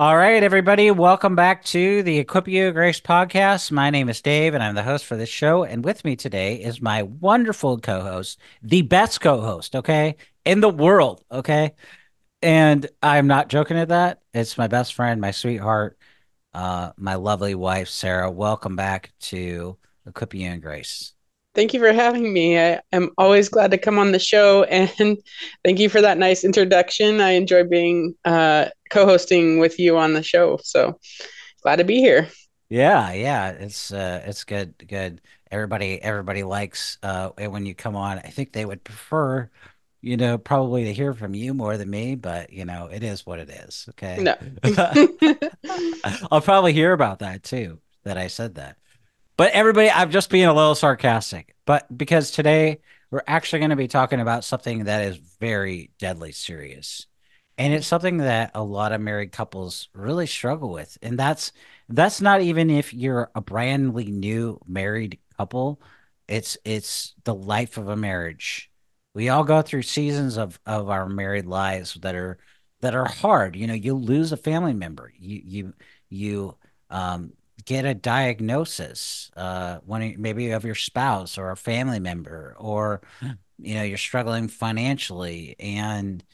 All right, everybody, welcome back to the Equip You Grace podcast. My name is Dave, and I'm the host for this show. And with me today is my wonderful co host, the best co host, okay, in the world, okay? And I'm not joking at that. It's my best friend, my sweetheart, uh, my lovely wife, Sarah. Welcome back to Equip You in Grace. Thank you for having me. I am always glad to come on the show, and thank you for that nice introduction. I enjoy being uh, co-hosting with you on the show, so glad to be here. Yeah, yeah, it's uh, it's good, good. Everybody, everybody likes uh, when you come on. I think they would prefer, you know, probably to hear from you more than me, but you know, it is what it is. Okay. No. I'll probably hear about that too. That I said that. But everybody, I'm just being a little sarcastic. But because today we're actually going to be talking about something that is very deadly serious. And it's something that a lot of married couples really struggle with. And that's that's not even if you're a brandly new married couple. It's it's the life of a marriage. We all go through seasons of of our married lives that are that are hard. You know, you lose a family member. You you you um get a diagnosis uh, when maybe of your spouse or a family member or you know you're struggling financially and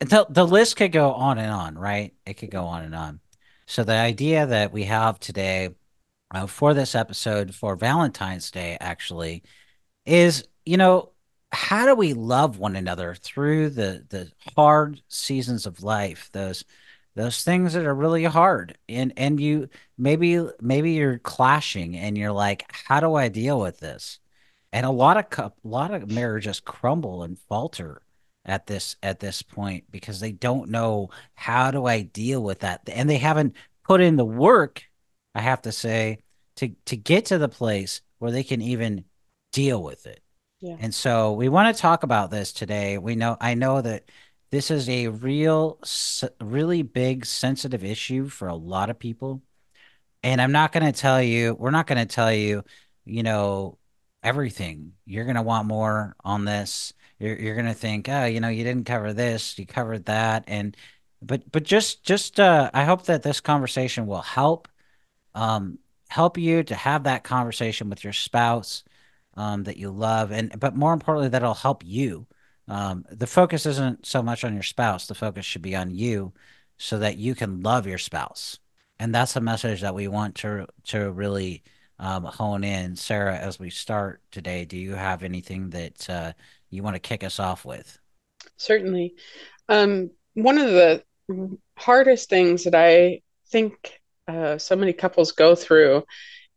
the, the list could go on and on right? It could go on and on. So the idea that we have today uh, for this episode for valentine's day actually is you know how do we love one another through the the hard seasons of life those those things that are really hard and and you maybe maybe you're clashing and you're like how do i deal with this? And a lot of a lot of marriages crumble and falter at this at this point because they don't know how do i deal with that? And they haven't put in the work i have to say to to get to the place where they can even deal with it. Yeah. and so we want to talk about this today. We know i know that this is a real, really big, sensitive issue for a lot of people. And I'm not going to tell you, we're not going to tell you, you know, everything. You're going to want more on this. You're, you're going to think, oh, you know, you didn't cover this, you covered that. And, but, but just, just, uh, I hope that this conversation will help, um, help you to have that conversation with your spouse, um, that you love. And, but more importantly, that'll help you um, the focus isn't so much on your spouse, the focus should be on you so that you can love your spouse. And that's a message that we want to to really um, hone in. Sarah, as we start today, do you have anything that uh, you want to kick us off with? Certainly. Um, one of the hardest things that I think uh, so many couples go through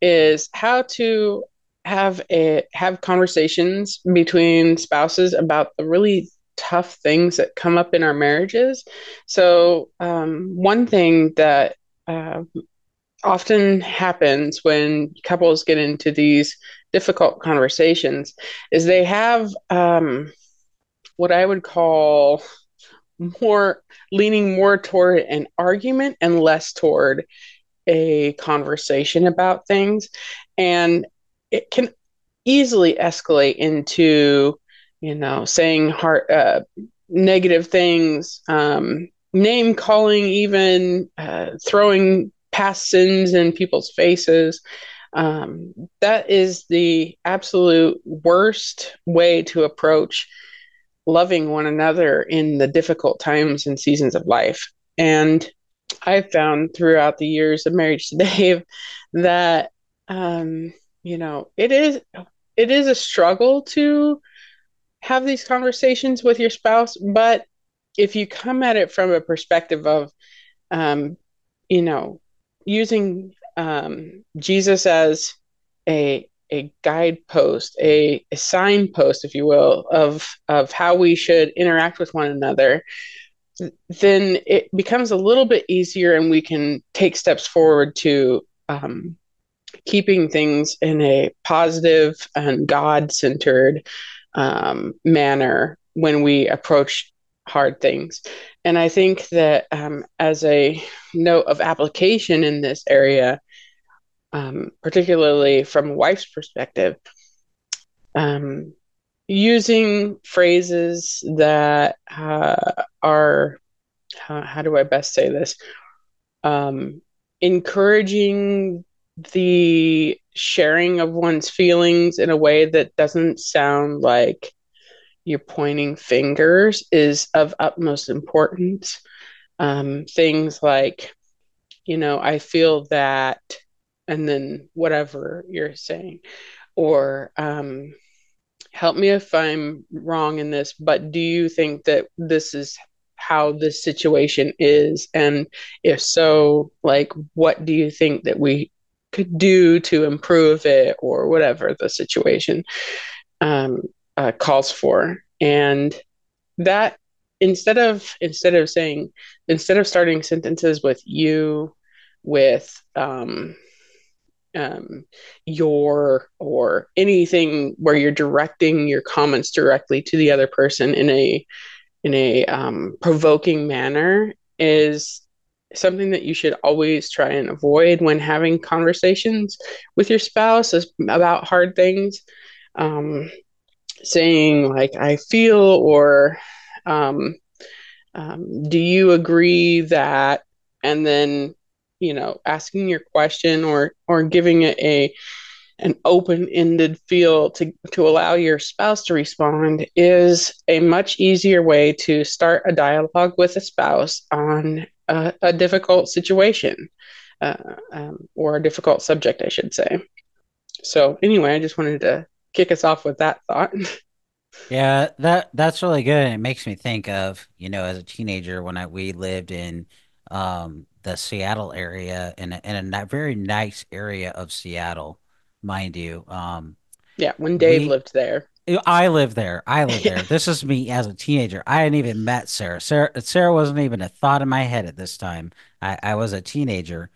is how to have a have conversations between spouses about the really tough things that come up in our marriages. So um, one thing that uh, often happens when couples get into these difficult conversations is they have um, what I would call more leaning more toward an argument and less toward a conversation about things and it can easily escalate into you know saying heart uh, negative things um, name calling even uh, throwing past sins in people's faces. Um, that is the absolute worst way to approach loving one another in the difficult times and seasons of life. And i've found throughout the years of marriage to dave that um, you know it is it is a struggle to have these conversations with your spouse but if you come at it from a perspective of um, you know using um, jesus as a a guidepost a, a signpost if you will of of how we should interact with one another then it becomes a little bit easier and we can take steps forward to um, keeping things in a positive and God centered um, manner when we approach hard things. And I think that um, as a note of application in this area, um, particularly from a wife's perspective, um, using phrases that uh, are, how, how, do I best say this? Um, encouraging the sharing of one's feelings in a way that doesn't sound like you're pointing fingers is of utmost importance. Um, things like, you know, I feel that, and then whatever you're saying, or um, help me if I'm wrong in this, but do you think that this is how this situation is? And if so, like, what do you think that we could do to improve it or whatever the situation um, uh, calls for. And that instead of instead of saying instead of starting sentences with you with um, um, your or anything where you're directing your comments directly to the other person in a in a um, provoking manner is something that you should always try and avoid when having conversations with your spouse is about hard things. Um, saying like I feel or um, um, do you agree that, and then you know asking your question or or giving it a an open-ended feel to to allow your spouse to respond is a much easier way to start a dialogue with a spouse on a, a difficult situation uh, um, or a difficult subject, I should say. So, anyway, I just wanted to kick us off with that thought. Yeah, that that's really good. It makes me think of, you know, as a teenager when I we lived in um, the Seattle area in a, in a very nice area of Seattle, mind you. Um, yeah, when Dave we, lived there. I lived there. I lived there. This is me as a teenager. I hadn't even met Sarah. Sarah Sarah wasn't even a thought in my head at this time. I, I was a teenager.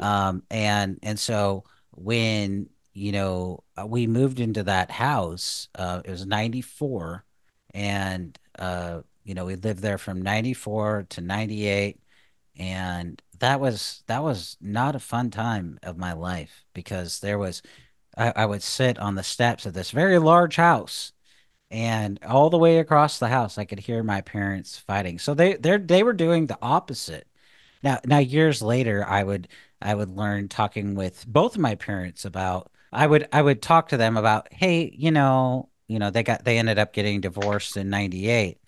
Um and and so when you know we moved into that house, uh it was 94 and uh you know we lived there from 94 to 98 and that was that was not a fun time of my life because there was I, I would sit on the steps of this very large house and all the way across the house i could hear my parents fighting. So they they they were doing the opposite. Now now years later i would i would learn talking with both of my parents about i would i would talk to them about hey you know you know they got they ended up getting divorced in 98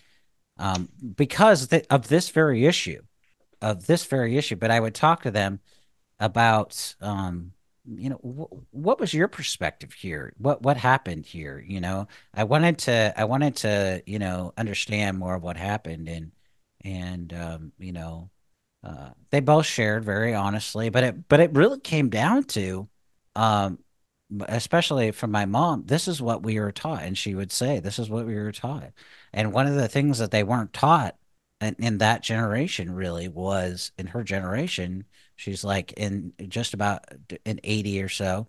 um, because of this very issue of this very issue. But i would talk to them about um, you know wh- what was your perspective here? What what happened here? You know i wanted to i wanted to you know understand more of what happened and and um, you know uh, they both shared very honestly but it but it really came down to um, especially from my mom this is what we were taught and she would say this is what we were taught. And one of the things that they weren't taught in, in that generation really was in her generation she's like in just about in 80 or so.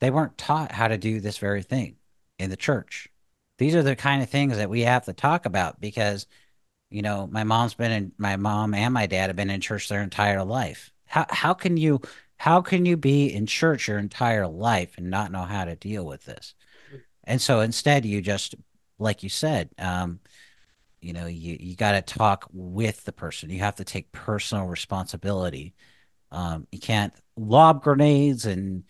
They weren't taught how to do this very thing in the church. These are the kind of things that we have to talk about because you know my mom's been in my mom and my dad have been in church their entire life. How how can you how can you be in church your entire life and not know how to deal with this? And so instead you just like you said um, you know you, you got to talk with the person. You have to take personal responsibility um, you can't lob grenades and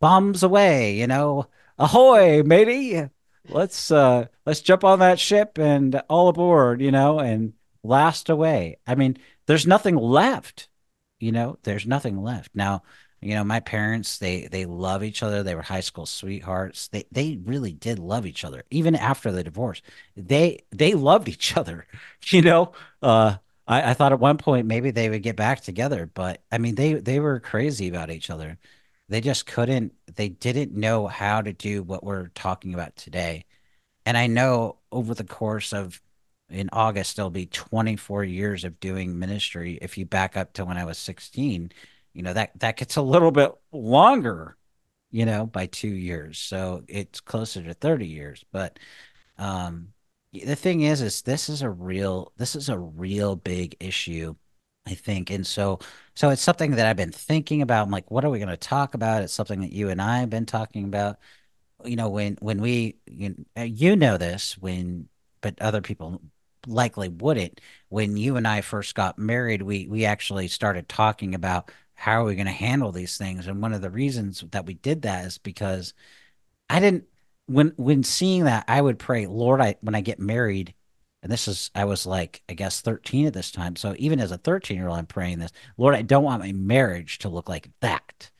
bombs away you know? Ahoy matey! Let's uh let's jump on that ship and all aboard you know and blast away. I mean there's nothing left you know? There's nothing left. Now you know my parents they they love each other. They were high school sweethearts. They they really did love each other even after the divorce. They they loved each other you know? Uh I, I thought at one point maybe they would get back together but i mean they they were crazy about each other. They just couldn't they didn't know how to do what we're talking about today. And i know over the course of in august there'll be 24 years of doing ministry. If you back up to when i was 16 you know that that gets a little bit longer you know by two years. So it's closer to 30 years but um the thing is is this is a real this is a real big issue i think and so so it's something that i've been thinking about i'm like what are we going to talk about? It's something that you and i have been talking about. You know when when we you, uh, you know this when but other people likely wouldn't. When you and i first got married we we actually started talking about how are we going to handle these things and one of the reasons that we did that is because i didn't when when seeing that i would pray lord i when i get married and this is i was like i guess 13 at this time so even as a 13 year old i'm praying this lord i don't want my marriage to look like that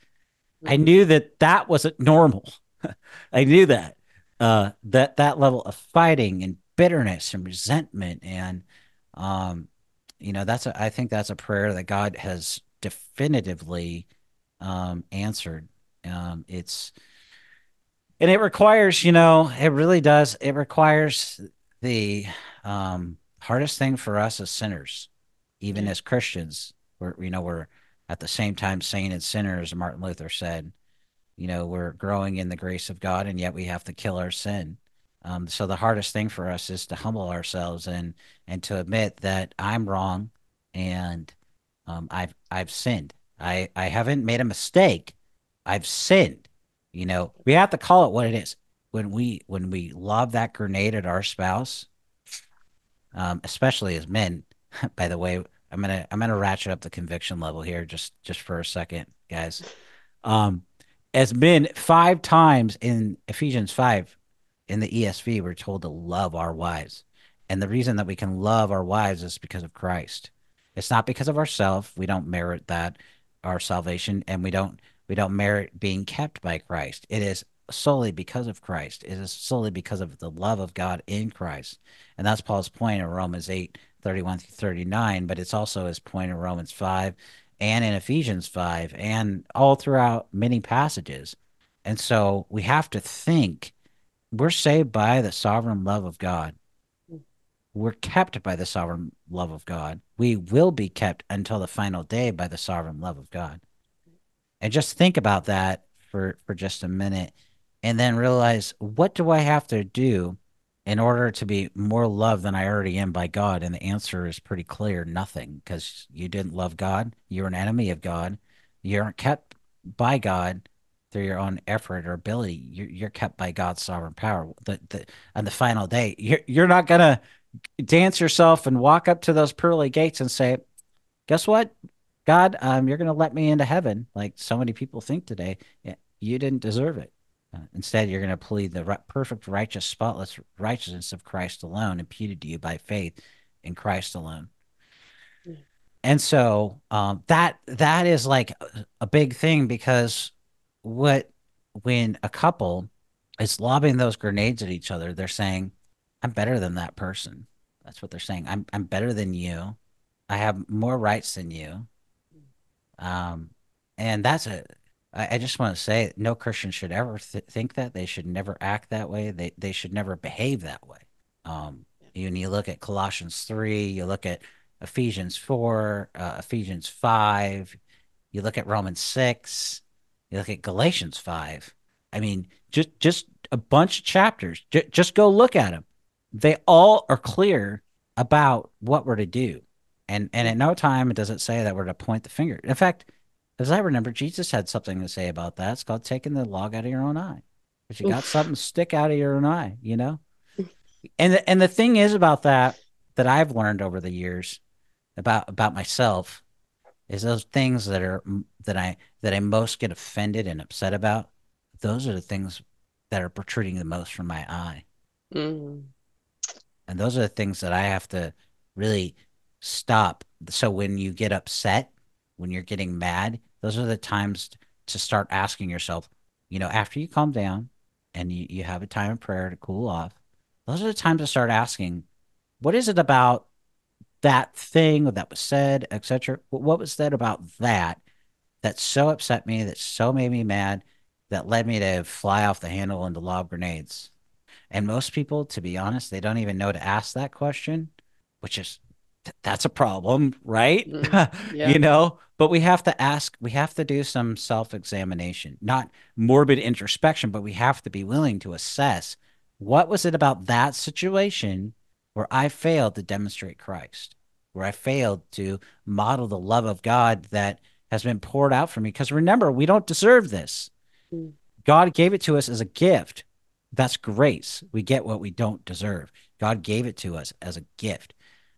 mm-hmm. i knew that that wasn't normal i knew that uh that that level of fighting and bitterness and resentment and um you know that's a, I think that's a prayer that god has definitively um, answered. Um, it's and it requires, you know, it really does. It requires the um, hardest thing for us as sinners, even as Christians. We're you know we're at the same time saint and sinners. Martin Luther said, you know, we're growing in the grace of God, and yet we have to kill our sin. Um, so the hardest thing for us is to humble ourselves and and to admit that I'm wrong and um, I've I've sinned. I I haven't made a mistake. I've sinned. You know, we have to call it what it is. When we when we lob that grenade at our spouse, um, especially as men. By the way, I'm gonna I'm gonna ratchet up the conviction level here just just for a second, guys. Um, as men, five times in Ephesians five, in the ESV, we're told to love our wives, and the reason that we can love our wives is because of Christ. It's not because of ourselves. We don't merit that our salvation, and we don't we don't merit being kept by Christ. It is solely because of Christ. It is solely because of the love of God in Christ. And that's Paul's point in Romans 8, 31 through 39, but it's also his point in Romans 5 and in Ephesians 5 and all throughout many passages. And so we have to think we're saved by the sovereign love of God we're kept by the sovereign love of God. We will be kept until the final day by the sovereign love of God. And just think about that for, for just a minute and then realize what do I have to do in order to be more loved than I already am by God? And the answer is pretty clear nothing because you didn't love God. You're an enemy of God. You aren't kept by God through your own effort or ability. You're, you're kept by God's sovereign power. The, the, on the final day, you're, you're not to dance yourself and walk up to those pearly gates and say, "Guess what, God, um, you're going to let me into heaven." Like so many people think today, you didn't deserve it. Uh, instead, you're going to plead the perfect, righteous, spotless righteousness of Christ alone, imputed to you by faith in Christ alone. Mm. And so um, that that is like a big thing because what when a couple is lobbing those grenades at each other, they're saying, I'm better than that person. That's what they're saying. I'm I'm better than you. I have more rights than you. Um, and that's a. I, I just want to say, no Christian should ever th- think that. They should never act that way. They they should never behave that way. Um, you, you look at Colossians three. You look at Ephesians four, uh, Ephesians five. You look at Romans six. You look at Galatians five. I mean, just just a bunch of chapters. J- just go look at them they all are clear about what we're to do. And and at no time does it say that we're to point the finger. In fact, as I remember, Jesus had something to say about that. It's called taking the log out of your own eye. But you got Oof. something stick out of your own eye, you know? And the, and the thing is about that that I've learned over the years about about myself is those things that are that I that I most get offended and upset about. Those are the things that are protruding the most from my eye. Mm. And those are the things that I have to really stop. So when you get upset, when you're getting mad, those are the times to start asking yourself, you know, after you calm down and you, you have a time of prayer to cool off, those are the times to start asking, what is it about that thing that was said, etc.? What was that about that that so upset me, that so made me mad, that led me to fly off the handle and to lob grenades? And most people, to be honest, they don't even know to ask that question, which is that's a problem, right? Mm, yeah. you know, but we have to ask, we have to do some self examination, not morbid introspection, but we have to be willing to assess what was it about that situation where I failed to demonstrate Christ, where I failed to model the love of God that has been poured out for me. Because remember, we don't deserve this. Mm. God gave it to us as a gift. That's grace. We get what we don't deserve. God gave it to us as a gift.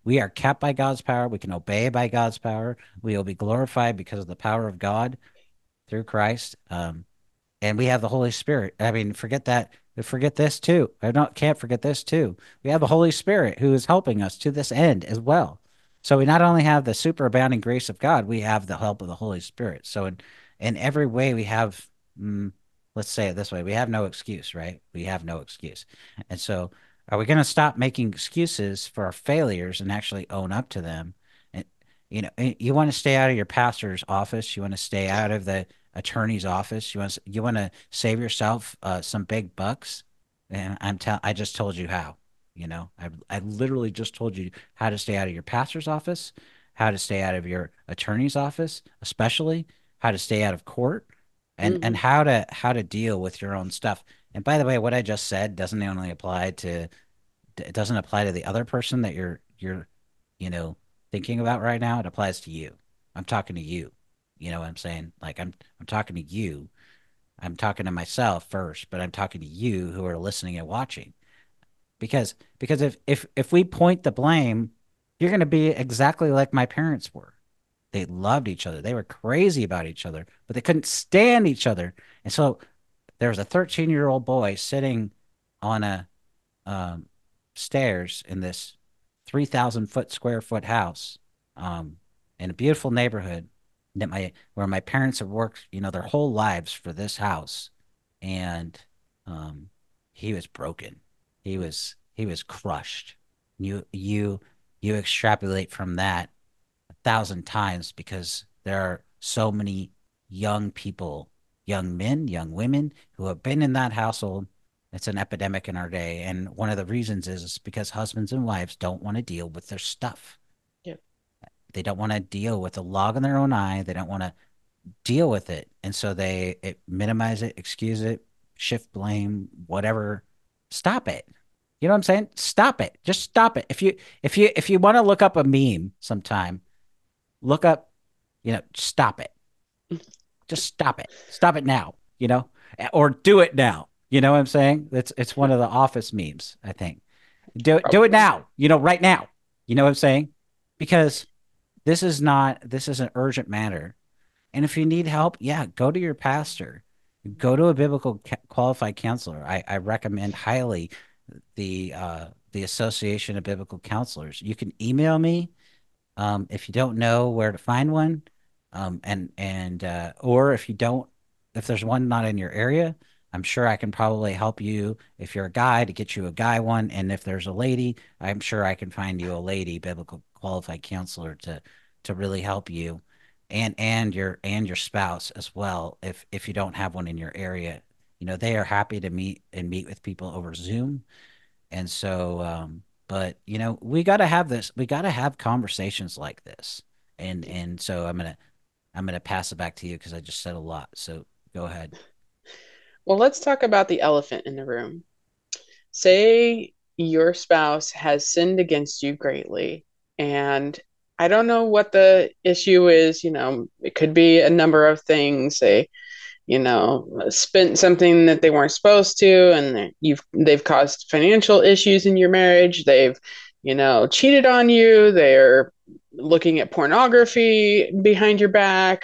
We are kept by God's power. We can obey by God's power. We will be glorified because of the power of God through Christ. Um, and we have the Holy Spirit. I mean, forget that. Forget this too. I don't can't forget this too. We have the Holy Spirit who is helping us to this end as well. So we not only have the superabounding grace of God, we have the help of the Holy Spirit. So in in every way, we have. Mm, let's say it this way: we have no excuse, right? We have no excuse, and so are we going to stop making excuses for our failures and actually own up to them? And you know, you want to stay out of your pastor's office. You want to stay out of the attorney's office. You want to, you want to save yourself uh, some big bucks. And I'm tell I just told you how. You know, I I literally just told you how to stay out of your pastor's office, how to stay out of your attorney's office, especially how to stay out of court, and mm-hmm. and how to how to deal with your own stuff. And by the way, what I just said doesn't only apply to it doesn't apply to the other person that you're you're you know thinking about right now. It applies to you. I'm talking to you. You know what I'm saying? Like I'm I'm talking to you. I'm talking to myself first, but I'm talking to you who are listening and watching. Because because if if if we point the blame, you're going to be exactly like my parents were. They loved each other. They were crazy about each other, but they couldn't stand each other. And so there was a 13 year old boy sitting on a um, stairs in this 3,000 foot square foot house um, in a beautiful neighborhood that my where my parents have worked, you know, their whole lives for this house, and um, he was broken. He was he was crushed. You you you extrapolate from that a thousand times because there are so many young people young men, young women who have been in that household. It's an epidemic in our day. And one of the reasons is, because husbands and wives don't want to deal with their stuff. Yep. They don't want to deal with a log in their own eye. They don't want to deal with it. And so they it, minimize it, excuse it, shift blame, whatever. Stop it. You know what I'm saying? Stop it. Just stop it. If you if you if you want to look up a meme sometime, look up, you know, stop it. Just stop it. Stop it now, you know, or do it now. You know what I'm saying? It's it's one of the office memes, I think. Do it do it now, you know, right now. You know what I'm saying? Because this is not this is an urgent matter. And if you need help, yeah, go to your pastor. Go to a biblical ca- qualified counselor. I, I recommend highly the uh, the Association of Biblical Counselors. You can email me um, if you don't know where to find one um, and and uh, or if you don't, if there's one not in your area, I'm sure I can probably help you if you're a guy to get you a guy one, and if there's a lady, I'm sure I can find you a lady biblical qualified counselor to to really help you, and and your and your spouse as well. If if you don't have one in your area, you know they are happy to meet and meet with people over Zoom, and so. Um, but you know we got to have this. We got to have conversations like this, and and so I'm gonna I'm going to pass it back to you because I just said a lot. So go ahead. Well, let's talk about the elephant in the room. Say your spouse has sinned against you greatly, and I don't know what the issue is. You know, it could be a number of things. They, you know, spent something that they weren't supposed to, and you've they've caused financial issues in your marriage. They've, you know, cheated on you. They're looking at pornography behind your back.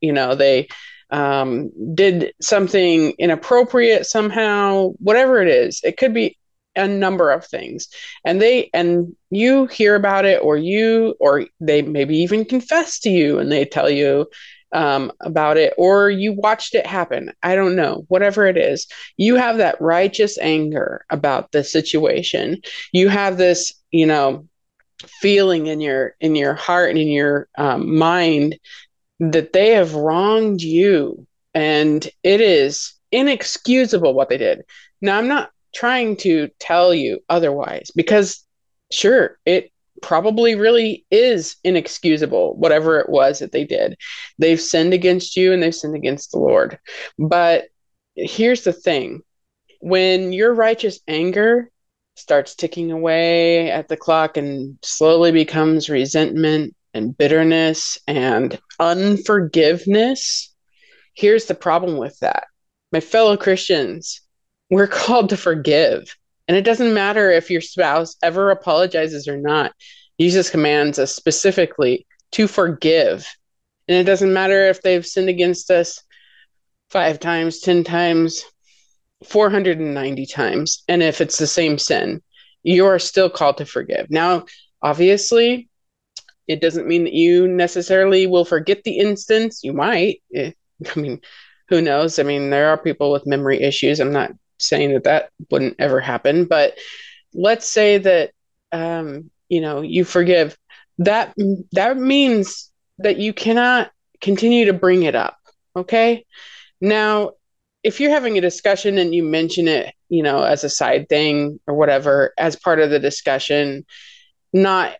You know, they um, did something inappropriate somehow, whatever it is. It could be a number of things and they and you hear about it or you or they maybe even confess to you and they tell you um, about it or you watched it happen i don't know whatever it is you have that righteous anger about the situation you have this you know feeling in your in your heart and in your um, mind that they have wronged you and it is inexcusable what they did now i'm not trying to tell you otherwise because sure it probably really is inexcusable, whatever it was that they did. They've sinned against you and they've sinned against the Lord. But here's the thing when your righteous anger starts ticking away at the clock and slowly becomes resentment and bitterness and unforgiveness, here's the problem with that. My fellow Christians, we're called to forgive. And it doesn't matter if your spouse ever apologizes or not. Jesus commands us specifically to forgive. And it doesn't matter if they've sinned against us five times, 10 times, 490 times. And if it's the same sin, you are still called to forgive. Now, obviously, it doesn't mean that you necessarily will forget the instance. You might. Eh, I mean, who knows? I mean, there are people with memory issues. I'm not saying that that wouldn't ever happen, but let's say that um, you know you forgive. That that means that you cannot continue to bring it up. Okay. Now, if you're having a discussion and you mention it, you know, as a side thing or whatever, as part of the discussion, not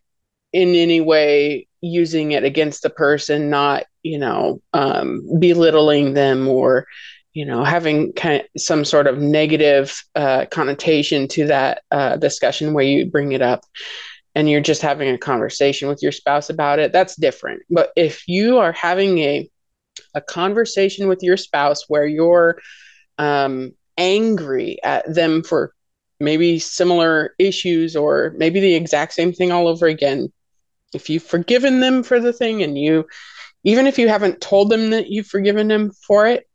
in any way using it against the person, not, you know, um, belittling them or, you know, having kind of some sort of negative uh, connotation to that uh, discussion where you bring it up and you're just having a conversation with your spouse about it, that's different. But if you are having a a conversation with your spouse where you're um, angry at them for maybe similar issues or maybe the exact same thing all over again, if you've forgiven them for the thing and you, even if you haven't told them that you've forgiven them for it,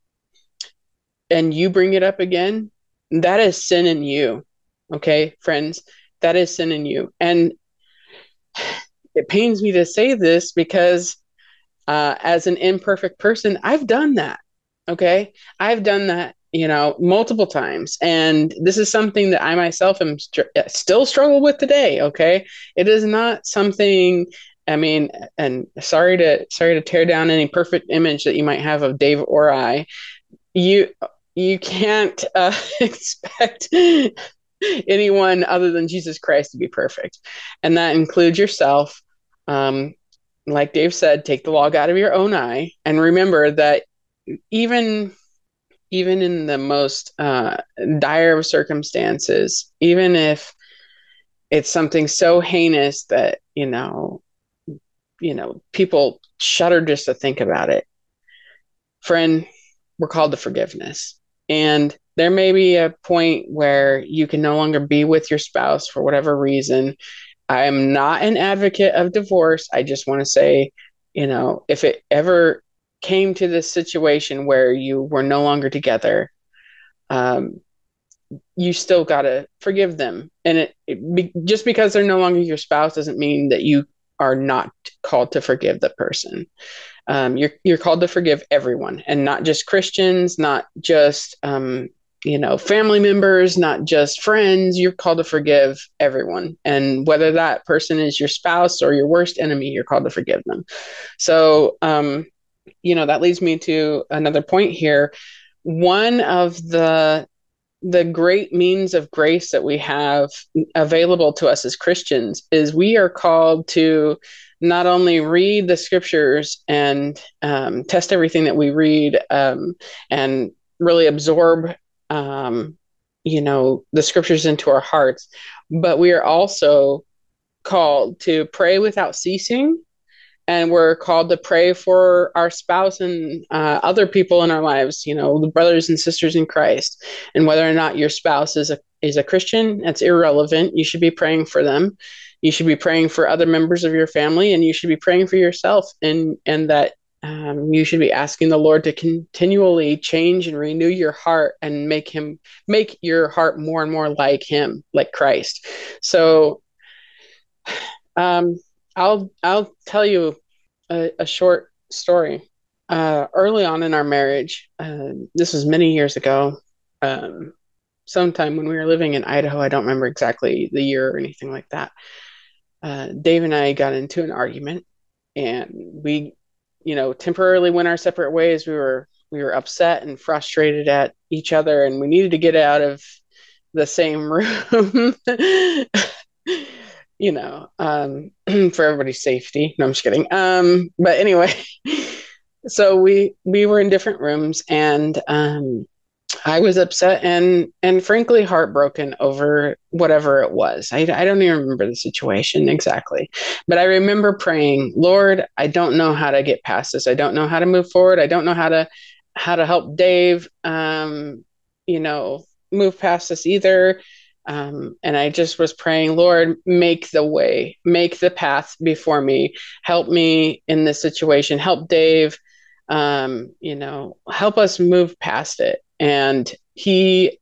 and you bring it up again, that is sin in you. Okay, friends, that is sin in you. And it pains me to say this because uh, as an imperfect person, I've done that. Okay. I've done that, you know, multiple times. And this is something that I myself am st- still struggle with today. Okay. It is not something, I mean, and sorry to, sorry to tear down any perfect image that you might have of Dave or I. You, you can't uh, expect anyone other than Jesus Christ to be perfect. And that includes yourself. Um, like Dave said, take the log out of your own eye and remember that even even in the most uh, dire of circumstances, even if it's something so heinous that you know, you know, people shudder just to think about it. Friend, we're called to forgiveness, and there may be a point where you can no longer be with your spouse for whatever reason I am not an advocate of divorce. I just want to say, you know, if it ever came to this situation where you were no longer together, um, you still got to forgive them. And it, it be, just because they're no longer your spouse doesn't mean that you are not called to forgive the person. Um, you're you're called to forgive everyone, and not just Christians, not just um, you know, family members, not just friends. You're called to forgive everyone. And whether that person is your spouse or your worst enemy, you're called to forgive them. So, um, you know, that leads me to another point here. One of the the great means of grace that we have available to us as Christians is we are called to not only read the scriptures and um, test everything that we read um, and really absorb um, you know, the scriptures into our hearts, but we are also called to pray without ceasing. And we're called to pray for our spouse and uh, other people in our lives, you know, the brothers and sisters in Christ. And whether or not your spouse is a is a Christian, that's irrelevant. You should be praying for them. You should be praying for other members of your family, and you should be praying for yourself, and and that um, you should be asking the Lord to continually change and renew your heart and make him make your heart more and more like him, like Christ. So um, I'll I'll tell you a, a short story. Uh, early on in our marriage, uh, this was many years ago. Um, sometime when we were living in Idaho, I don't remember exactly the year or anything like that. Uh, Dave and I got into an argument, and we you know, temporarily went our separate ways. We were we were upset and frustrated at each other, and we needed to get out of the same room. you know, um, for everybody's safety. No, I'm just kidding. Um, but anyway, so we we were in different rooms, and um, I was upset and and frankly heartbroken over whatever it was. I, I don't even remember the situation exactly, but I remember praying, Lord, I don't know how to get past this. I don't know how to move forward. I don't know how to how to help Dave, um, you know, move past this either. Um, and I just was praying, Lord, make the way, make the path before me. Help me in this situation. Help Dave. Um, you know, help us move past it. And he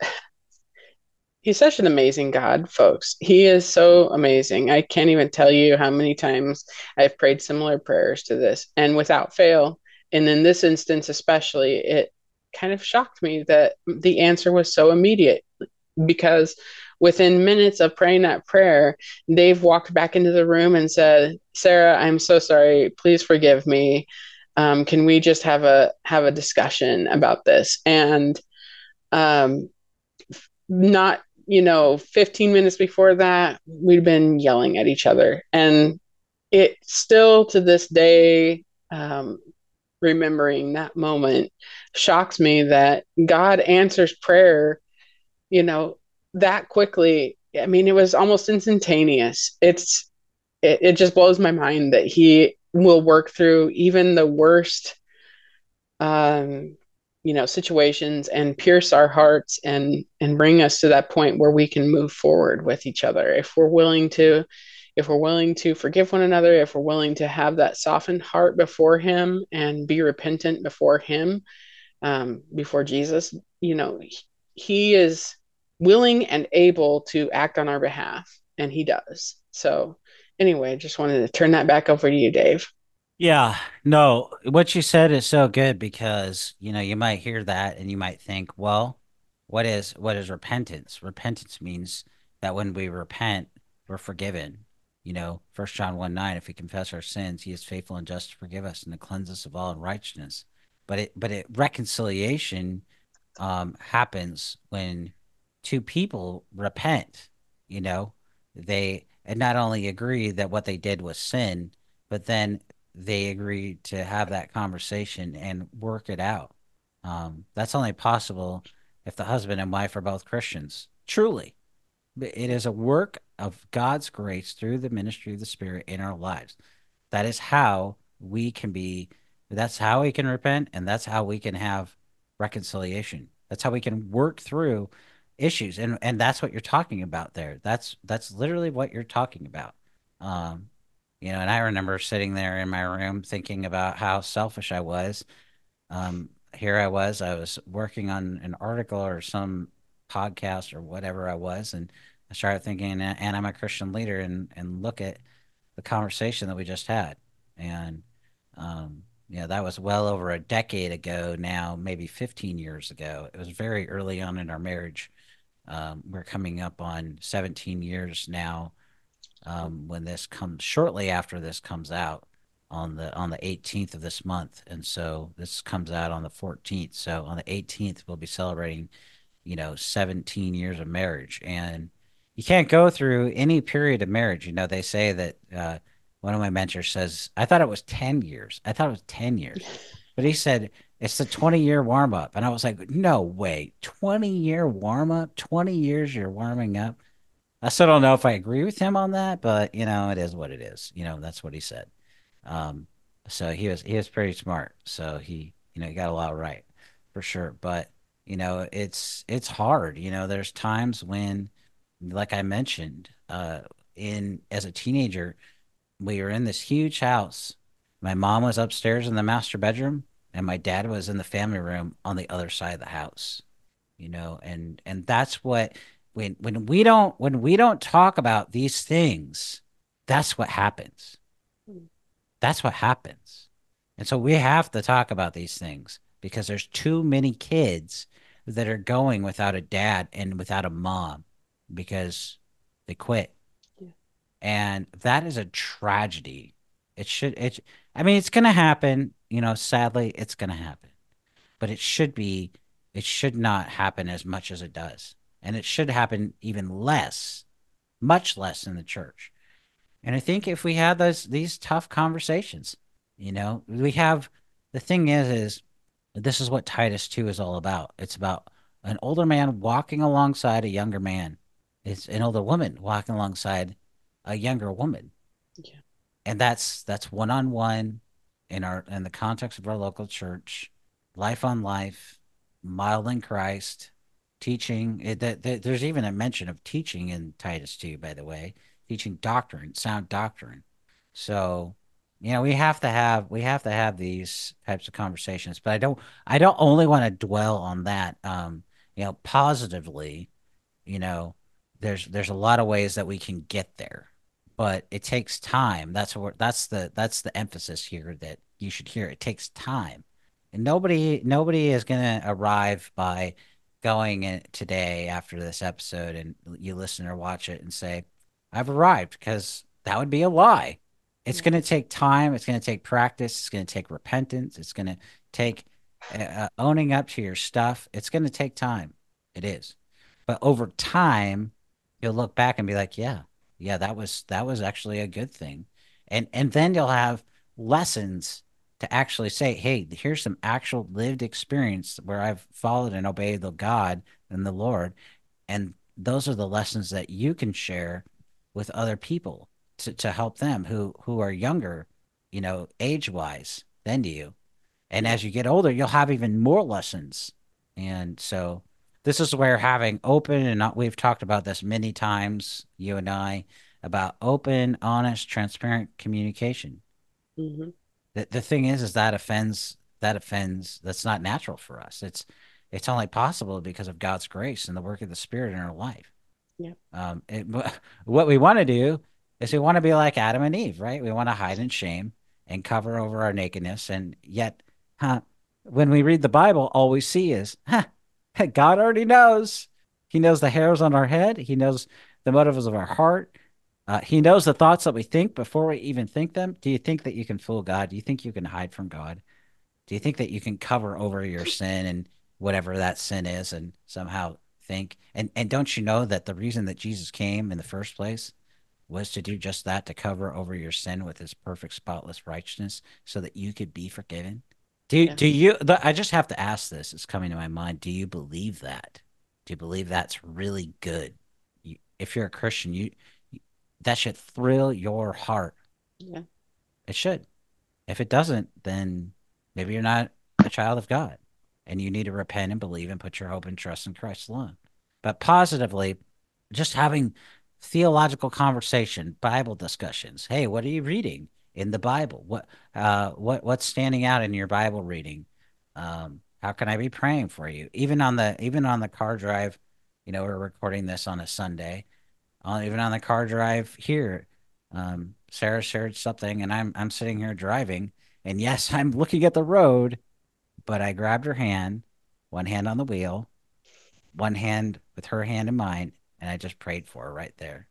he's such an amazing God, folks. He is so amazing. I can't even tell you how many times I've prayed similar prayers to this, and without fail. And in this instance, especially, it kind of shocked me that the answer was so immediate because within minutes of praying that prayer, Dave walked back into the room and said, "Sarah, I'm so sorry. Please forgive me. Um, can we just have a have a discussion about this?" And um, not you know 15 minutes before that we'd been yelling at each other. And it still to this day um, remembering that moment shocks me that god answers prayer you know that quickly. I mean it was almost instantaneous. It's it, it just blows my mind that he will work through even the worst um you know situations and pierce our hearts and and bring us to that point where we can move forward with each other if we're willing to if we're willing to forgive one another if we're willing to have that softened heart before him and be repentant before him um, before jesus you know he, is willing and able to act on our behalf, and he does. So, anyway, I just wanted to turn that back over to you, Dave. Yeah, no, what you said is so good because, you know, you might hear that and you might think, well, what is what is repentance? Repentance means that when we repent, we're forgiven. You know, first John 1 9, if we confess our sins, he is faithful and just to forgive us and to cleanse us of all unrighteousness. But it but it reconciliation um happens when two people repent, you know, they and not only agree that what they did was sin, but then they agree to have that conversation and work it out. Um, that's only possible if the husband and wife are both Christians. Truly, it is a work of God's grace through the ministry of the Spirit in our lives. That is how we can be. That's how we can repent, and that's how we can have reconciliation. That's how we can work through issues and and that's what you're talking about there. That's that's literally what you're talking about. Um you know and i remember sitting there in my room thinking about how selfish i was. Um here i was i was working on an article or some podcast or whatever i was and i started thinking and i'm a christian leader and and look at the conversation that we just had. And um you know that was well over a decade ago now maybe 15 years ago. It was very early on in our marriage um, we're coming up on 17 years now um, when this comes shortly after this comes out on the on the 18th of this month. And so this comes out on the 14th so on the 18th we'll be celebrating you know 17 years of marriage. And you can't go through any period of marriage. You know they say that uh, one of my mentors says i thought it was 10 years. I thought it was 10 years but he said it's a 20 year warm up. And I was like, no way. 20 year warm up? 20 years you're warming up? I still don't know if I agree with him on that, but you know, it is what it is. You know, that's what he said. Um, so he was he was pretty smart. So he, you know, he got a lot right for sure. But, you know, it's it's hard. You know, there's times when, like I mentioned, uh, in as a teenager, we were in this huge house. My mom was upstairs in the master bedroom and my dad was in the family room on the other side of the house you know and and that's what when when we don't when we don't talk about these things that's what happens. That's what happens. And so we have to talk about these things because there's too many kids that are going without a dad and without a mom because they quit. Yeah. and that is a tragedy. It should it i mean it's going to happen you know, sadly, it's going to happen. But it should be, it should not happen as much as it does. And it should happen even less, much less in the church. And I think if we had those these tough conversations, you know, we have the thing is is this is what Titus 2 is all about. It's about an older man walking alongside a younger man. It's an older woman walking alongside a younger woman. And that's that's one on one in our in the context of our local church, life on life, modeling Christ, teaching. It, that, that, there's even a mention of teaching in Titus 2, by the way, teaching doctrine, sound doctrine. So, you know, we have to have we have to have these types of conversations. But I don't I don't only want to dwell on that. Um, you know, positively. You know, there's there's a lot of ways that we can get there but it takes time. That's what that's the that's the emphasis here that you should hear. It takes time, and nobody nobody is gonna arrive by going in today after this episode and you listen or watch it and say, "I've arrived," because that would be a lie. It's going to take time. It's going to take practice. It's going to take repentance. It's going to take uh, uh, owning up to your stuff. It's going to take time. It is, but over time, you'll look back and be like, "Yeah, yeah, that was that was actually a good thing. And and then you'll have lessons to actually say, hey, here's some actual lived experience where I've followed and obeyed the God and the Lord. And those are the lessons that you can share with other people to, to help them who who are younger, you know, age wise than you. And as you get older, you'll have even more lessons. And so this is where having open and not, we've talked about this many times, you and I, about open, honest, transparent communication. Mm-hmm. The, the thing is, is that offends, that offends, that's not natural for us. It's, it's only possible because of God's grace and the work of the Spirit in our life. Yeah. Um, it, what we want to do is we want to be like Adam and Eve, right? We want to hide in shame and cover over our nakedness. And yet, huh, when we read the Bible, all we see is, huh, God already knows. He knows the hairs on our head. He knows the motives of our heart. Uh, he knows the thoughts that we think before we even think them. Do you think that you can fool God? Do you think you can hide from God? Do you think that you can cover over your sin and whatever that sin is and somehow think? And and don't you know that the reason that Jesus came in the first place was to do just that to cover over your sin with his perfect spotless righteousness so that you could be forgiven? Do do you? I just have to ask this. It's coming to my mind. Do you believe that? Do you believe that's really good? You, if you're a Christian, you, you that should thrill your heart. Yeah, it should. If it doesn't, then maybe you're not a child of God, and you need to repent and believe and put your hope and trust in Christ alone. But positively, just having theological conversation, Bible discussions. Hey, what are you reading? In the Bible? What uh, what what's standing out in your Bible reading? Um, how can I be praying for you? Even on the even on the car drive, you know, we're recording this on a Sunday. Uh, even on the car drive here, um, Sarah shared something, and I'm I'm sitting here driving, and yes, I'm looking at the road, but I grabbed her hand, one hand on the wheel, one hand with her hand in mine, and I just prayed for her right there.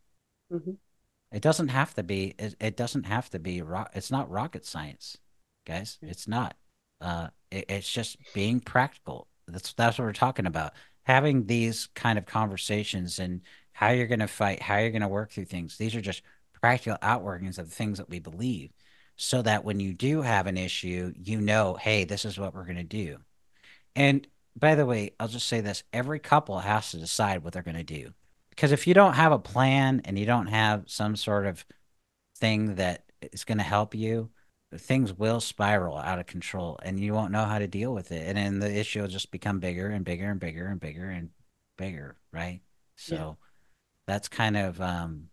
Mm-hmm. It doesn't have to be. It, it doesn't have to be. Rock, it's not rocket science, guys. It's not. Uh, it, it's just being practical. That's that's what we're talking about. Having these kind of conversations and how you're going to fight, how you're going to work through things. These are just practical outworkings of the things that we believe, so that when you do have an issue, you know, hey, this is what we're going to do. And by the way, I'll just say this: every couple has to decide what they're going to do because if you don't have a plan and you don't have some sort of thing that is going to help you, things will spiral out of control and you won't know how to deal with it. And then the issue will just become bigger and bigger and bigger and bigger and bigger, right? So yeah. that's kind of um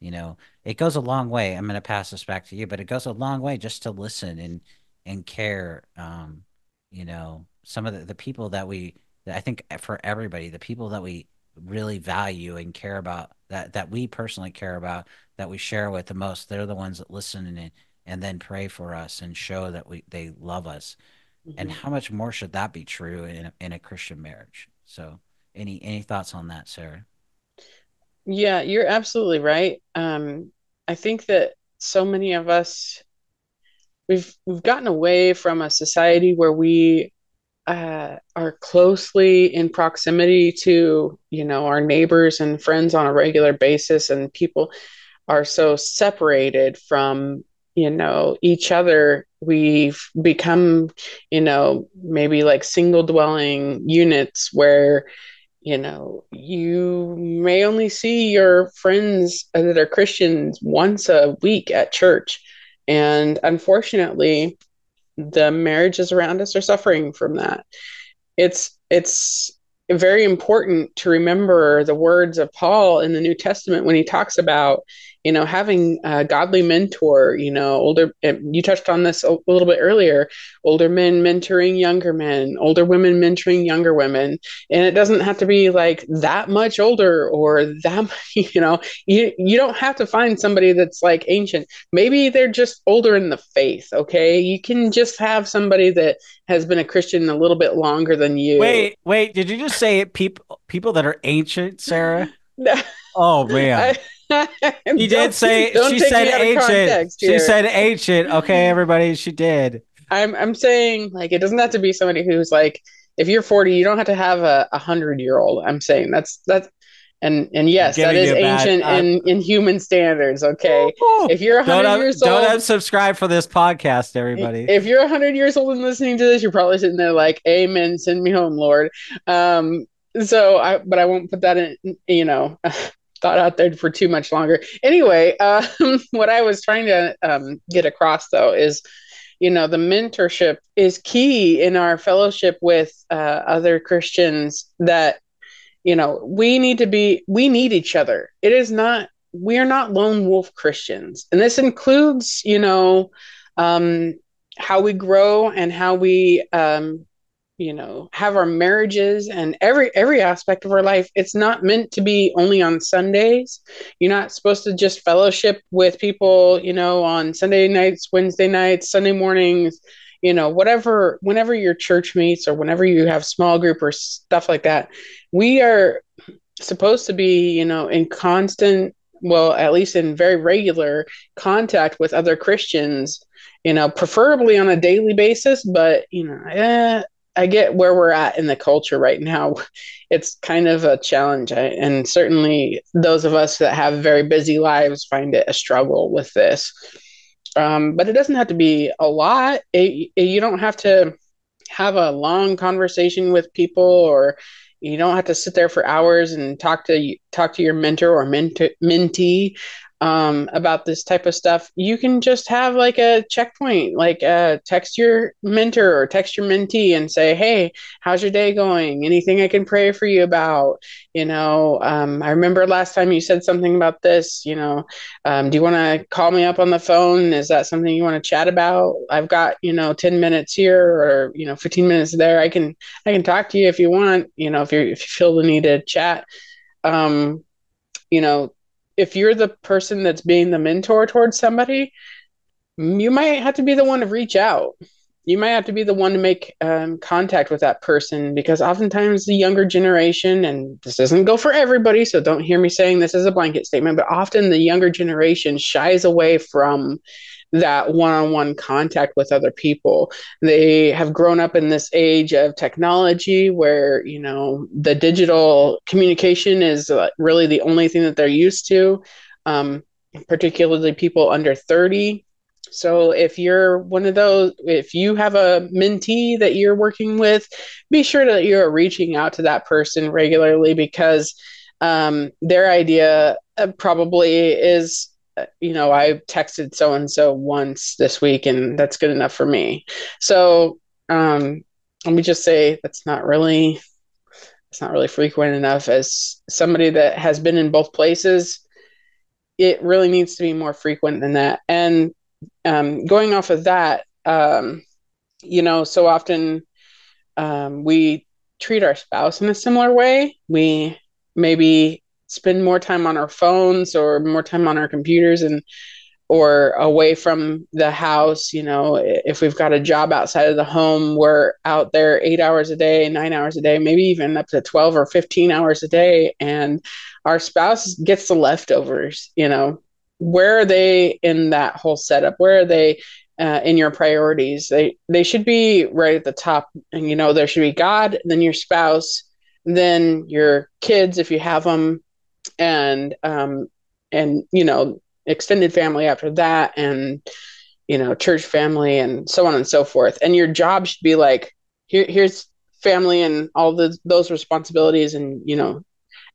you know, it goes a long way. I'm going to pass this back to you, but it goes a long way just to listen and and care um you know, some of the, the people that we I think for everybody, the people that we really value and care about that that we personally care about that we share with the most they're the ones that listen and and then pray for us and show that we they love us. Mm-hmm. and how much more should that be true in a, in a christian marriage? So any any thoughts on that sarah? Yeah you're absolutely right. Um i think that so many of us we've we've gotten away from a society where we uh, are closely in proximity to you know our neighbors and friends on a regular basis and people are so separated from you know each other we've become you know maybe like single dwelling units where you know you may only see your friends that are christians once a week at church. And unfortunately the marriages around us are suffering from that. It's it's very important to remember the words of paul in the new testament when he talks about you know having a godly mentor you know older you touched on this a little bit earlier older men mentoring younger men older women mentoring younger women. And it doesn't have to be like that much older or that you know you you don't have to find somebody that's like ancient. Maybe they're just older in the faith okay? You can just have somebody that has been a christian a little bit longer than you. Wait wait did you just say people people that are ancient sarah? Oh man. I, he did say she said ancient. She said ancient. Okay, everybody, she did. I'm I'm saying like it doesn't have to be somebody who's like if you're 40, you don't have to have a, a hundred year old. I'm saying that's that's and and yes, that is ancient bad, uh, in in human standards. Okay, if you're 100 don't years old, don't unsubscribe for this podcast, everybody. If you're 100 years old and listening to this, you're probably sitting there like, "Amen, send me home, Lord." Um, so I, but I won't put that in. You know, thought out there for too much longer. Anyway, um, what I was trying to um, get across though is, you know, the mentorship is key in our fellowship with uh, other Christians. That you know we need to be, we need each other. It is not we are not lone wolf Christians, and this includes, you know, um, how we grow and how we um, you know have our marriages and every every aspect of our life. It's not meant to be only on sundays. You're not supposed to just fellowship with people you know on sunday nights wednesday nights sunday mornings you know whatever whenever your church meets or whenever you have small group or stuff like that. We are supposed to be you know in constant well at least in very regular contact with other christians you know preferably on a daily basis but you know eh, I get where we're at in the culture right now. It's kind of a challenge, and certainly those of us that have very busy lives find it a struggle with this. Um, but it doesn't have to be a lot. It, it, you don't have to have a long conversation with people, or you don't have to sit there for hours and talk to talk to your mentor or mentee um, about this type of stuff, you can just have like a checkpoint, like uh, text your mentor or text your mentee and say, "Hey, how's your day going? Anything I can pray for you about?" You know, um, I remember last time you said something about this. You know, um, do you want to call me up on the phone? Is that something you want to chat about? I've got you know ten minutes here or you know fifteen minutes there. I can I can talk to you if you want. You know, if you if you feel the need to chat. Um, you know if you're the person that's being the mentor towards somebody, you might have to be the one to reach out. You might have to be the one to make um, contact with that person because oftentimes the younger generation, and this doesn't go for everybody, so don't hear me saying this as a blanket statement, but often the younger generation shies away from that one-on-one contact with other people. They have grown up in this age of technology where you know the digital communication is uh, really the only thing that they're used to um, particularly people under 30 so if you're one of those if you have a mentee that you're working with be sure that you're reaching out to that person regularly because um, their idea uh, probably is you know, I texted so and so once this week, and that's good enough for me. So um, let me just say that's not really it's not really frequent enough. As somebody that has been in both places, it really needs to be more frequent than that. And um, going off of that, um, you know, so often um, we treat our spouse in a similar way. We maybe spend more time on our phones or more time on our computers and or away from the house you know if we've got a job outside of the home we're out there 8 hours a day 9 hours a day maybe even up to 12 or 15 hours a day. And our spouse gets the leftovers you know. Where are they in that whole setup? Where are they uh, in your priorities? They they should be right at the top. And you know there should be god then your spouse then your kids if you have them and um, and you know extended family after that and you know church family and so on and so forth. And your job should be like here here's family and all the those responsibilities and you know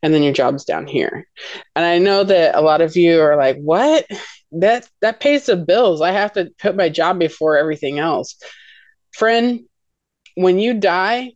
and then your job's down here. And i know that a lot of you are like what? That that pays the bills. I have to put my job before everything else. Friend when you die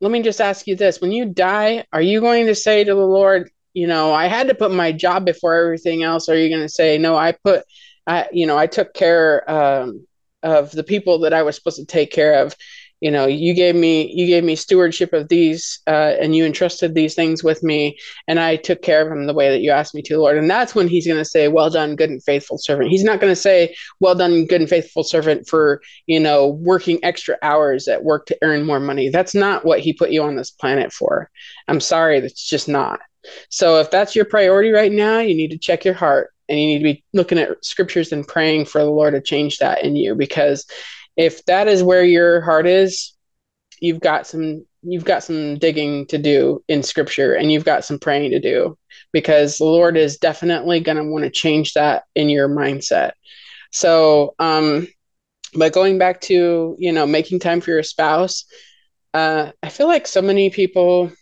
let me just ask you this. When you die are you going to say to the lord you know i had to put my job before everything else. Are you going to say no i put i you know i took care um, of the people that i was supposed to take care of you know you gave me you gave me stewardship of these uh, and you entrusted these things with me and i took care of them the way that you asked me to lord. And that's when he's going to say well done good and faithful servant. He's not going to say well done good and faithful servant for you know working extra hours at work to earn more money. That's not what he put you on this planet for. I'm sorry that's just not. So if that's your priority right now you need to check your heart and you need to be looking at scriptures and praying for the lord to change that in you because if that is where your heart is, you've got some you've got some digging to do in scripture and you've got some praying to do because the Lord is definitely going to want to change that in your mindset. So, um, but going back to, you know, making time for your spouse, uh, I feel like so many people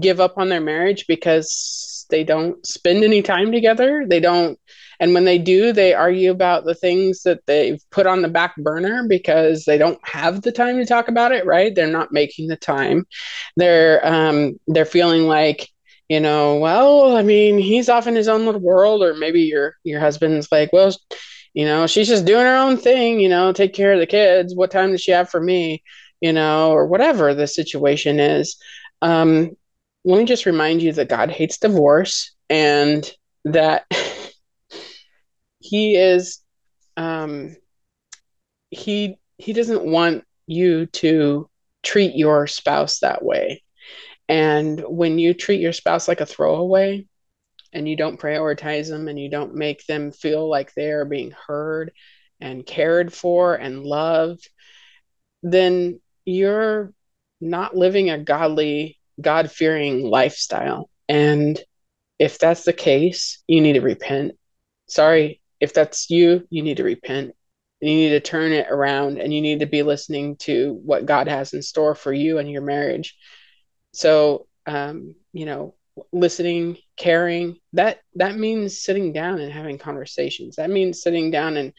give up on their marriage because they don't spend any time together. They don't and when they do, they argue about the things that they've put on the back burner because they don't have the time to talk about it, right? They're not making the time. They're um, they're feeling like, you know, well, I mean, he's off in his own little world, or maybe your your husband's like, well, you know, she's just doing her own thing, you know, take care of the kids. What time does she have for me? You know, or whatever the situation is. Um, let me just remind you that God hates divorce and that he is um he he doesn't want you to treat your spouse that way. And when you treat your spouse like a throwaway and you don't prioritize them and you don't make them feel like they are being heard and cared for and loved then you're not living a godly god-fearing lifestyle. And if that's the case you need to repent. Sorry if that's you, you need to repent. You need to turn it around and you need to be listening to what God has in store for you and your marriage. So, um, you know, listening, caring, that that means sitting down and having conversations. That means sitting down and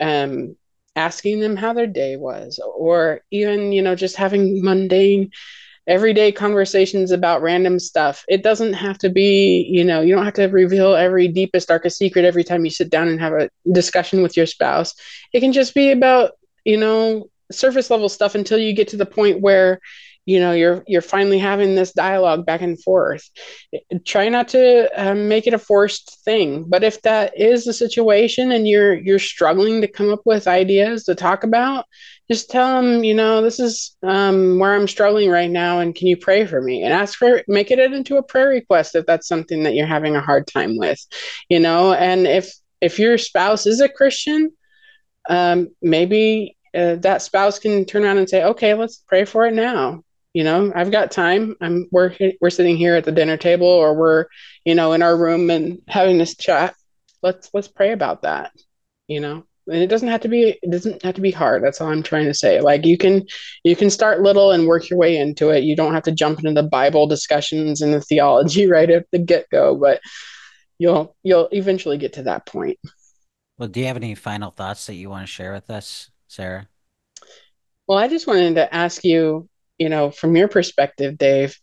um asking them how their day was or even, you know, just having mundane everyday conversations about random stuff. It doesn't have to be, you know, you don't have to reveal every deepest, darkest secret every time you sit down and have a discussion with your spouse. It can just be about, you know, surface level stuff until you get to the point where you know you're you're finally having this dialogue back and forth try not to um, make it a forced thing but if that is the situation and you're you're struggling to come up with ideas to talk about just tell them you know this is um, where i'm struggling right now and can you pray for me? And ask for make it into a prayer request if that's something that you're having a hard time with you know? And if if your spouse is a christian um, maybe uh, that spouse can turn around and say okay let's pray for it now. You know i've got time. I'm we're we're sitting here at the dinner table or we're you know in our room and having this chat. Let's let's pray about that you know and it doesn't have to be it doesn't have to be hard. That's all i'm trying to say. Like you can you can start little and work your way into it. You don't have to jump into the bible discussions and the theology right at the get-go but you'll you'll eventually get to that point. Well do you have any final thoughts that you want to share with us sarah? Well i just wanted to ask you you know, from your perspective, Dave,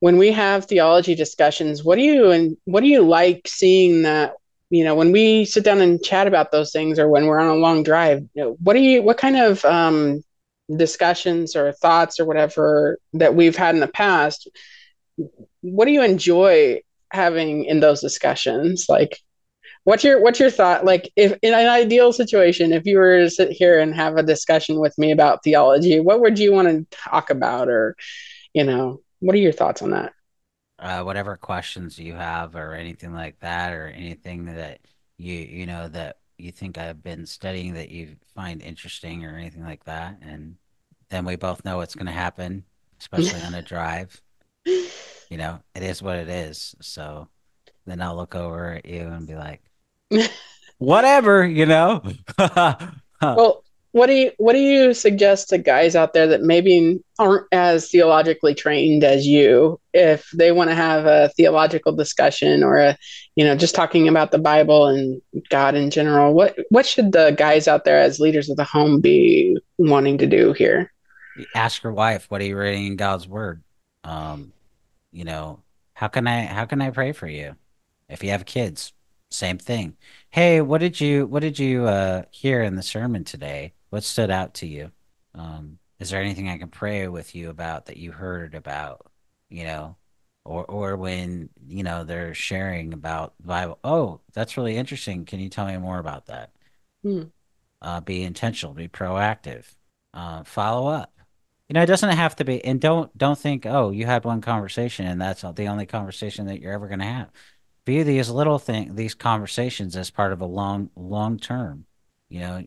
when we have theology discussions, what do you and what do you like seeing that you know when we sit down and chat about those things or when we're on a long drive you know, what do you what kind of um, discussions or thoughts or whatever that we've had in the past what do you enjoy having in those discussions? Like what's your what's your thought? Like if in an ideal situation if you were to sit here and have a discussion with me about theology what would you want to talk about? Or you know what are your thoughts on that uh, whatever questions you have or anything like that or anything that you you know that you think I've been studying that you find interesting or anything like that and then we both know what's going to happen especially on a drive you know it is what it is so then I'll look over at you and be like whatever, you know. well, what do you what do you suggest to guys out there that maybe aren't as theologically trained as you? If they want to have a theological discussion or a you know just talking about the bible and god in general what what should the guys out there as leaders of the home be wanting to do here? Ask your wife what are you reading in god's word? Um you know how can i how can i pray for you? If you have kids same thing. Hey what did you what did you uh hear in the sermon today what stood out to you? Um, is there anything I can pray with you about that you heard about, you know, or or when you know they're sharing about the Bible? Oh, that's really interesting. Can you tell me more about that? Hmm. Uh, be intentional, be proactive, uh, follow up. You know, it doesn't have to be, and don't don't think, oh, you had one conversation and that's the only conversation that you're ever going to have. View these little thing, these conversations as part of a long long term you know,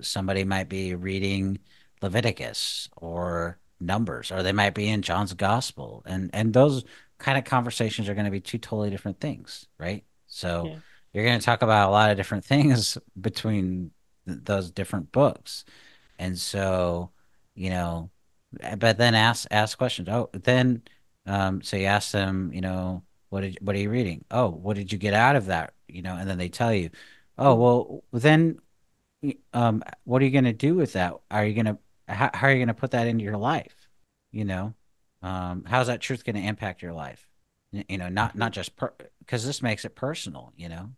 somebody might be reading Leviticus or Numbers, or they might be in John's Gospel, and and those kind of conversations are going to be two totally different things, right? So yeah. you're going to talk about a lot of different things between th- those different books, and so you know, but then ask ask questions. Oh, then um, so you ask them, you know, what did what are you reading? Oh, what did you get out of that? You know, and then they tell you, Oh, well, then um, what are you going to do with that? Are you going to, how, how, are you going to put that into your life? You know, um, how's that truth going to impact your life? You know, not, not just per, cause this makes it personal, you know,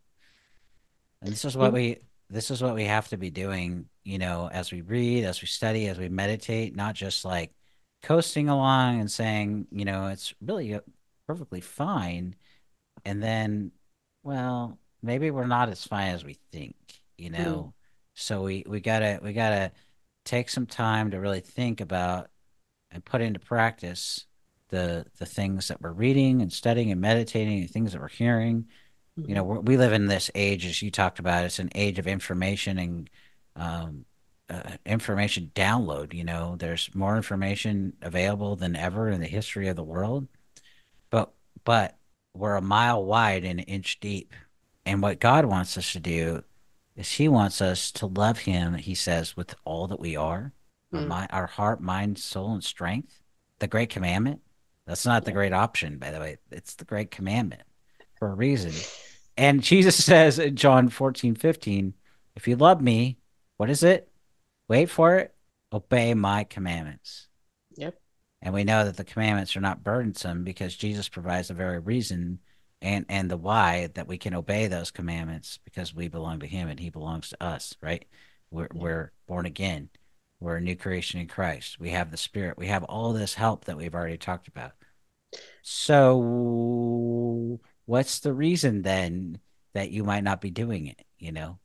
and this is what we, this is what we have to be doing, you know, as we read, as we study, as we meditate, not just like coasting along and saying, you know, it's really perfectly fine. And then, well, maybe we're not as fine as we think, you know. Mm. So we we gotta we gotta take some time to really think about and put into practice the the things that we're reading and studying and meditating and things that we're hearing. Mm-hmm. You know, mm-hmm. we live in this age, as you talked about. It's an age of information and um, uh, information download. You know, there's more information available than ever in the history of the world, but but we're a mile wide and an inch deep and what God wants us to do is He wants us to love Him, He says, with all that we are mm. our, our heart, mind, soul, and strength. The great commandment. That's not the great option, by the way. It's the great commandment for a reason. And Jesus says in John 14, 15, if you love me, what is it? Wait for it. Obey my commandments. Yep. And we know that the commandments are not burdensome because Jesus provides the very reason and and the why that we can obey those commandments because we belong to him and he belongs to us right? We're, yeah. we're born again. We're a new creation in christ. We have the spirit. We have all this help that we've already talked about. So what's the reason then that you might not be doing it you know?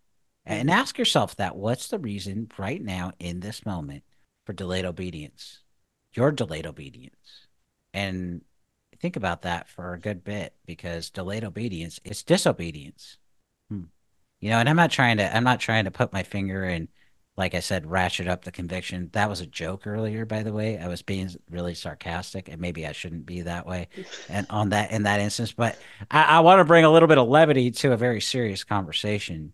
And mm-hmm. ask yourself that. What's the reason right now in this moment for delayed obedience? Your delayed obedience. And think about that for a good bit because delayed obedience is disobedience. Hmm. You know, and I'm not trying to I'm not trying to put my finger in like I said, ratchet up the conviction. That was a joke earlier, by the way. I was being really sarcastic, and maybe I shouldn't be that way. And on that, in that instance, but I, I want to bring a little bit of levity to a very serious conversation,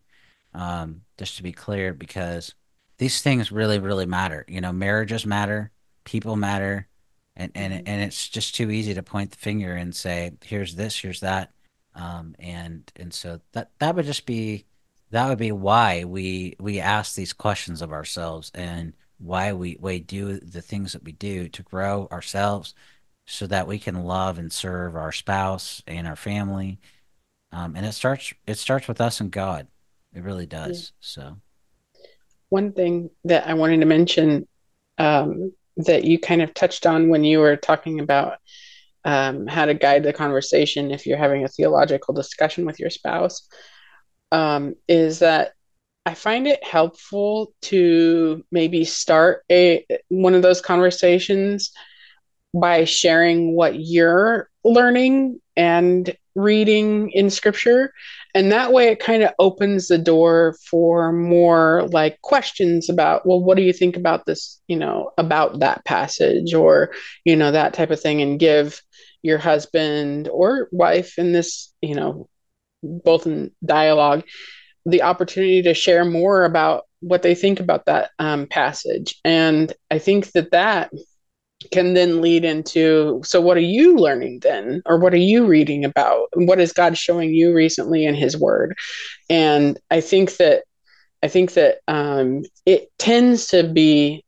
um, just to be clear, because these things really, really matter. You know, marriages matter, people matter, and and mm-hmm. and it's just too easy to point the finger and say here's this here's that. Um, and and so that that would just be that would be why we we ask these questions of ourselves and why we we do the things that we do to grow ourselves so that we can love and serve our spouse and our family. Um, and it starts it starts with us and god. It really does. Yeah. so. One thing that i wanted to mention um, that you kind of touched on when you were talking about um, how to guide the conversation if you're having a theological discussion with your spouse um, is that I find it helpful to maybe start a one of those conversations by sharing what you're learning and reading in scripture and that way it kind of opens the door for more like questions about well what do you think about this you know about that passage or you know that type of thing and give your husband or wife in this you know both in dialogue, the opportunity to share more about what they think about that um, passage. And I think that that can then lead into so what are you learning then? Or what are you reading about? What is god showing you recently in his word? And i think that i think that um, it tends to be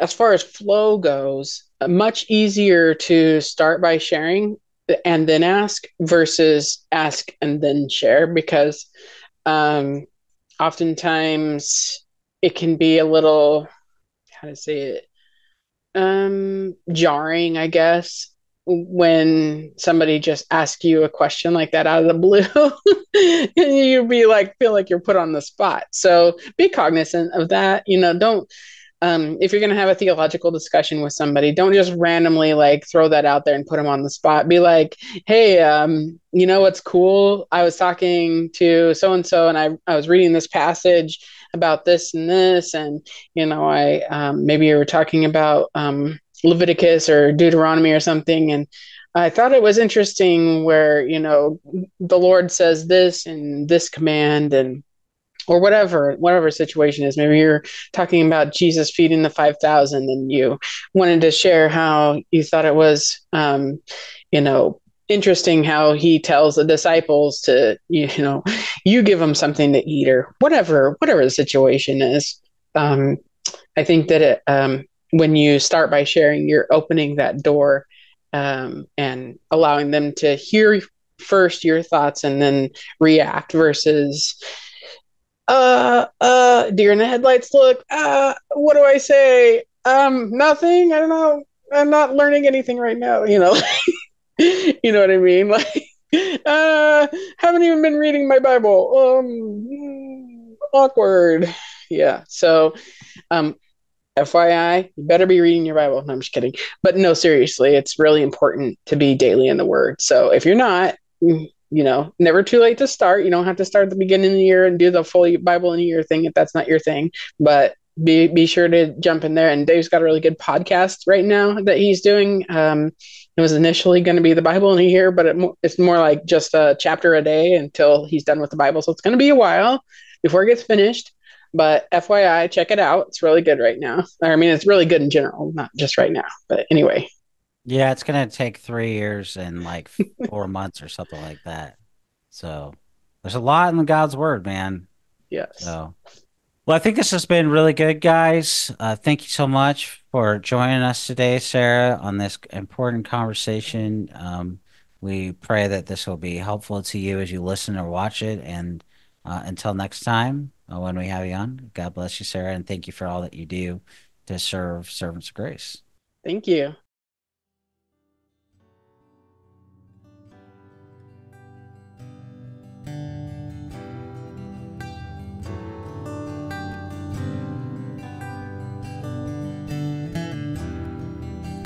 as far as flow goes much easier to start by sharing and then ask versus ask and then share because um, oftentimes it can be a little how to say it um jarring i guess when somebody just asks you a question like that out of the blue and you be like feel like you're put on the spot. So be cognizant of that you know don't um, if you're going to have a theological discussion with somebody, don't just randomly like throw that out there and put them on the spot. Be like, hey, um, you know what's cool? I was talking to so and so, and I I was reading this passage about this and this, and you know, I um, maybe you were talking about um, Leviticus or Deuteronomy or something, and I thought it was interesting where you know the Lord says this and this command and or whatever whatever situation is. Maybe you're talking about jesus feeding the 5000 and you wanted to share how you thought it was um, you know interesting how he tells the disciples to you know you give them something to eat or whatever whatever the situation is. Um, i think that it um, when you start by sharing you're opening that door um, and allowing them to hear first your thoughts and then react versus uh uh deer in the headlights look uh what do i say? Um nothing. I don't know. I'm not learning anything right now you know? You know what i mean? Like uh haven't even been reading my bible. Um awkward. Yeah so um FYI, you better be reading your Bible. No, I'm just kidding. But no, seriously, it's really important to be daily in the Word. So if you're not, you know, never too late to start. You don't have to start at the beginning of the year and do the full Bible in a year thing if that's not your thing. But be be sure to jump in there. And Dave's got a really good podcast right now that he's doing. Um, it was initially going to be the Bible in a year, but it, it's more like just a chapter a day until he's done with the Bible. So it's going to be a while before it gets finished. But FYI, check it out. It's really good right now. I mean, it's really good in general, not just right now. But anyway, yeah, it's gonna take three years and like four months or something like that. So there's a lot in God's word, man. Yes. So, well, I think this has been really good, guys. Uh, thank you so much for joining us today, Sarah, on this important conversation. Um, we pray that this will be helpful to you as you listen or watch it. And uh, until next time, uh, when we have you on, God bless you, Sarah, and thank you for all that you do to serve servants of grace. Thank you.